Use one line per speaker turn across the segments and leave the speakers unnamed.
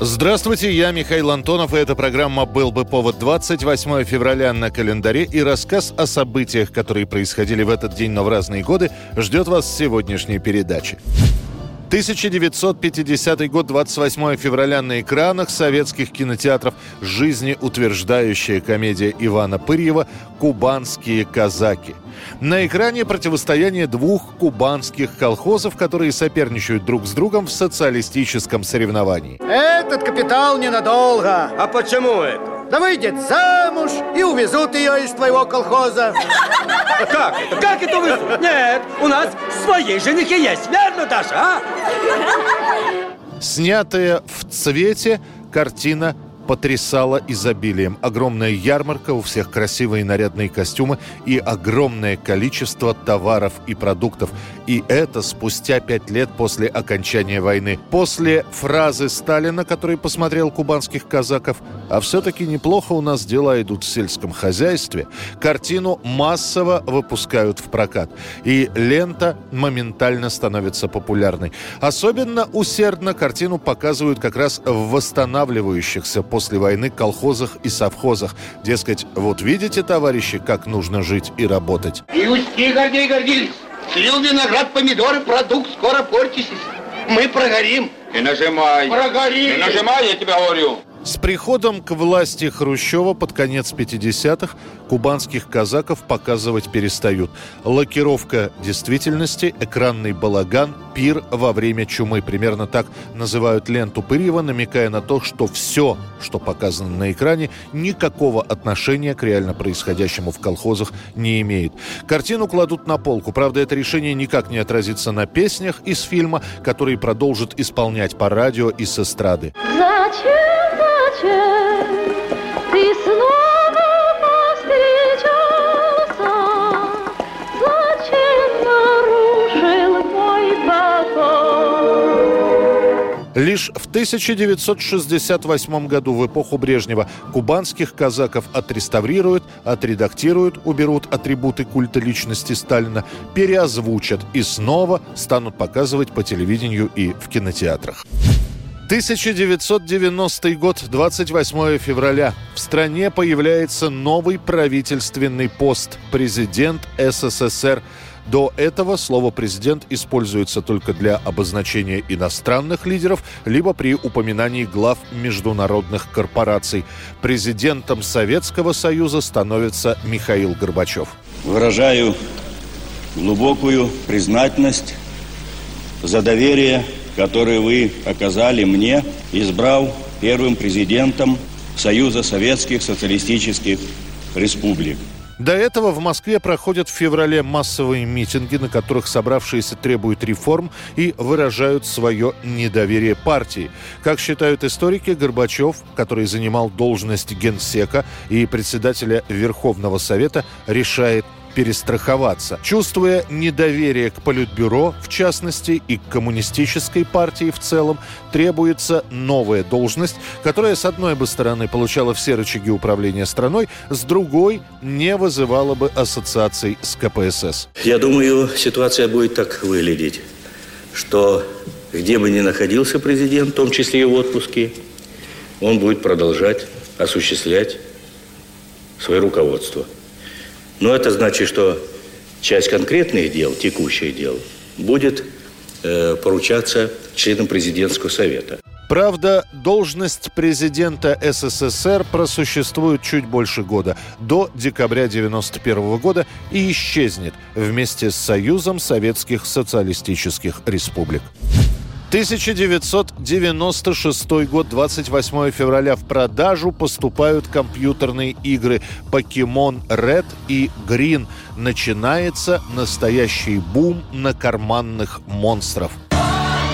Здравствуйте, я Михаил Антонов, и эта программа «Был бы повод» 28 февраля на календаре, и рассказ о событиях, которые происходили в этот день, но в разные годы, ждет вас в сегодняшней передаче. 1950 год, 28 февраля на экранах советских кинотеатров жизнеутверждающая комедия Ивана Пырьева «Кубанские казаки». На экране противостояние двух кубанских колхозов, которые соперничают друг с другом в социалистическом соревновании.
Этот капитал ненадолго.
А почему это?
Да выйдет замуж и увезут ее из твоего колхоза.
Как? Как это вы? Нет, у нас свои женихи есть, верно, Даша, а?
Снятая в цвете картина потрясала изобилием. Огромная ярмарка, у всех красивые нарядные костюмы и огромное количество товаров и продуктов. И это спустя пять лет после окончания войны. После фразы Сталина, который посмотрел кубанских казаков, а все-таки неплохо у нас дела идут в сельском хозяйстве, картину массово выпускают в прокат. И лента моментально становится популярной. Особенно усердно картину показывают как раз в восстанавливающихся после войны колхозах и совхозах. Дескать, вот видите, товарищи, как нужно жить и работать.
И усти, Гордей гордились. Слил виноград, помидоры, продукт, скоро портитесь. Мы прогорим.
Не нажимай.
Прогорим.
Не нажимай, я тебе говорю.
С приходом к власти Хрущева под конец 50-х кубанских казаков показывать перестают. Лакировка действительности, экранный балаган, пир во время чумы. Примерно так называют ленту Пырьева, намекая на то, что все, что показано на экране, никакого отношения к реально происходящему в колхозах не имеет. Картину кладут на полку. Правда, это решение никак не отразится на песнях из фильма, которые продолжат исполнять по радио и с эстрады.
Зачем,
Лишь в 1968 году, в эпоху Брежнева, кубанских казаков отреставрируют, отредактируют, уберут атрибуты культа личности Сталина, переозвучат и снова станут показывать по телевидению и в кинотеатрах. 1990 год, 28 февраля. В стране появляется новый правительственный пост – президент СССР. До этого слово «президент» используется только для обозначения иностранных лидеров, либо при упоминании глав международных корпораций. Президентом Советского Союза становится Михаил Горбачев.
Выражаю глубокую признательность за доверие, которое вы оказали мне, избрав первым президентом Союза Советских Социалистических Республик.
До этого в Москве проходят в феврале массовые митинги, на которых собравшиеся требуют реформ и выражают свое недоверие партии. Как считают историки, Горбачев, который занимал должность генсека и председателя Верховного Совета, решает перестраховаться. Чувствуя недоверие к Политбюро, в частности, и к коммунистической партии в целом, требуется новая должность, которая, с одной бы стороны, получала все рычаги управления страной, с другой не вызывала бы ассоциаций с КПСС.
Я думаю, ситуация будет так выглядеть, что где бы ни находился президент, в том числе и в отпуске, он будет продолжать осуществлять свое руководство. Но это значит, что часть конкретных дел, текущих дел, будет э, поручаться членам президентского совета.
Правда, должность президента СССР просуществует чуть больше года, до декабря 1991 года, и исчезнет вместе с Союзом Советских Социалистических Республик. 1996 год, 28 февраля. В продажу поступают компьютерные игры Pokemon Red и Green. Начинается настоящий бум на карманных монстров.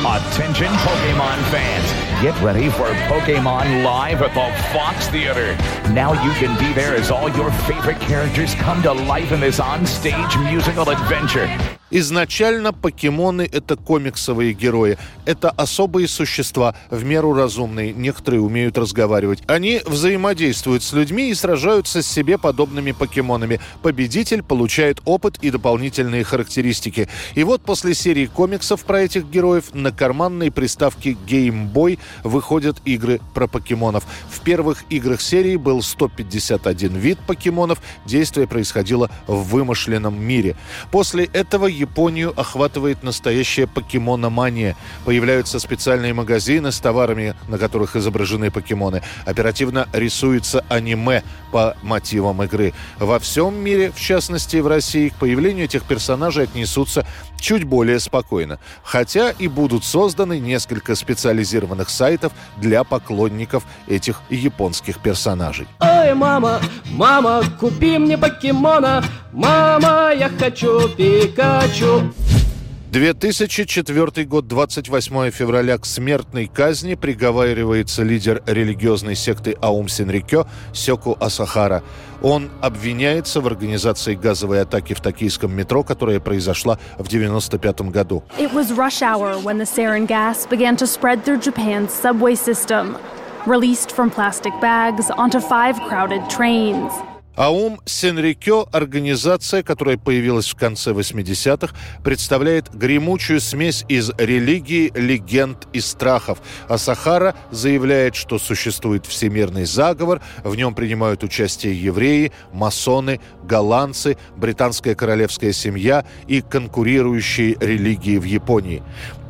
Attention Pokemon fans.
Get ready for Pokemon Live at the Fox Theater. Now you can be there as all your favorite characters come to life in this on-stage musical adventure.
Изначально покемоны — это комиксовые герои. Это особые существа, в меру разумные. Некоторые умеют разговаривать. Они взаимодействуют с людьми и сражаются с себе подобными покемонами. Победитель получает опыт и дополнительные характеристики. И вот после серии комиксов про этих героев на карманной приставке Game Boy выходят игры про покемонов. В первых играх серии был 151 вид покемонов. Действие происходило в вымышленном мире. После этого Японию охватывает настоящая покемономания. Появляются специальные магазины с товарами, на которых изображены покемоны. Оперативно рисуется аниме по мотивам игры. Во всем мире, в частности в России, к появлению этих персонажей отнесутся чуть более спокойно. Хотя и будут созданы несколько специализированных сайтов для поклонников этих японских персонажей.
Ой, мама, мама, купи мне покемона. Мама, я хочу Пикачу.
2004 год, 28 февраля к смертной казни приговаривается лидер религиозной секты Аум Синрикё Сёку Асахара. Он обвиняется в организации газовой атаки в токийском метро, которая произошла в 1995 году.
It was rush hour when the sarin gas began to spread through Japan's subway system, released from plastic bags onto five crowded trains.
Аум Сенрикё, организация, которая появилась в конце 80-х, представляет гремучую смесь из религии, легенд и страхов. А Сахара заявляет, что существует всемирный заговор, в нем принимают участие евреи, масоны, голландцы, британская королевская семья и конкурирующие религии в Японии.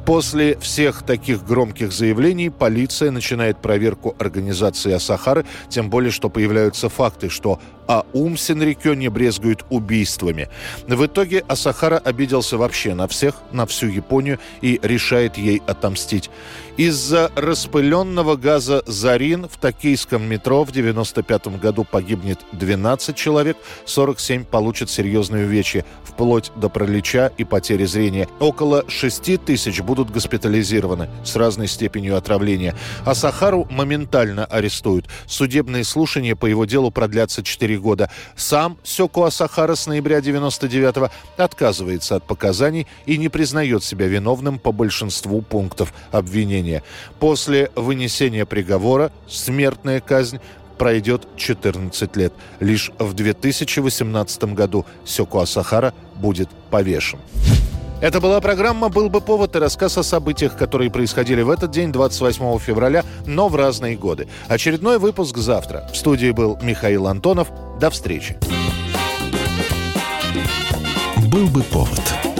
После всех таких громких заявлений полиция начинает проверку организации Асахары, тем более, что появляются факты, что Аум Сенрикё не брезгует убийствами. В итоге Асахара обиделся вообще на всех, на всю Японию и решает ей отомстить. Из-за распыленного газа «Зарин» в токийском метро в 1995 году погибнет 12 человек, 47 получат серьезные увечья, вплоть до пролеча и потери зрения. Около 6 тысяч будут госпитализированы с разной степенью отравления. А Сахару моментально арестуют. Судебные слушания по его делу продлятся 4 года. Сам Сёко Асахара с ноября 99 отказывается от показаний и не признает себя виновным по большинству пунктов обвинения. После вынесения приговора смертная казнь пройдет 14 лет. Лишь в 2018 году Сёко Асахара будет повешен. Это была программа «Был бы повод» и рассказ о событиях, которые происходили в этот день, 28 февраля, но в разные годы. Очередной выпуск завтра. В студии был Михаил Антонов. До встречи.
«Был бы повод»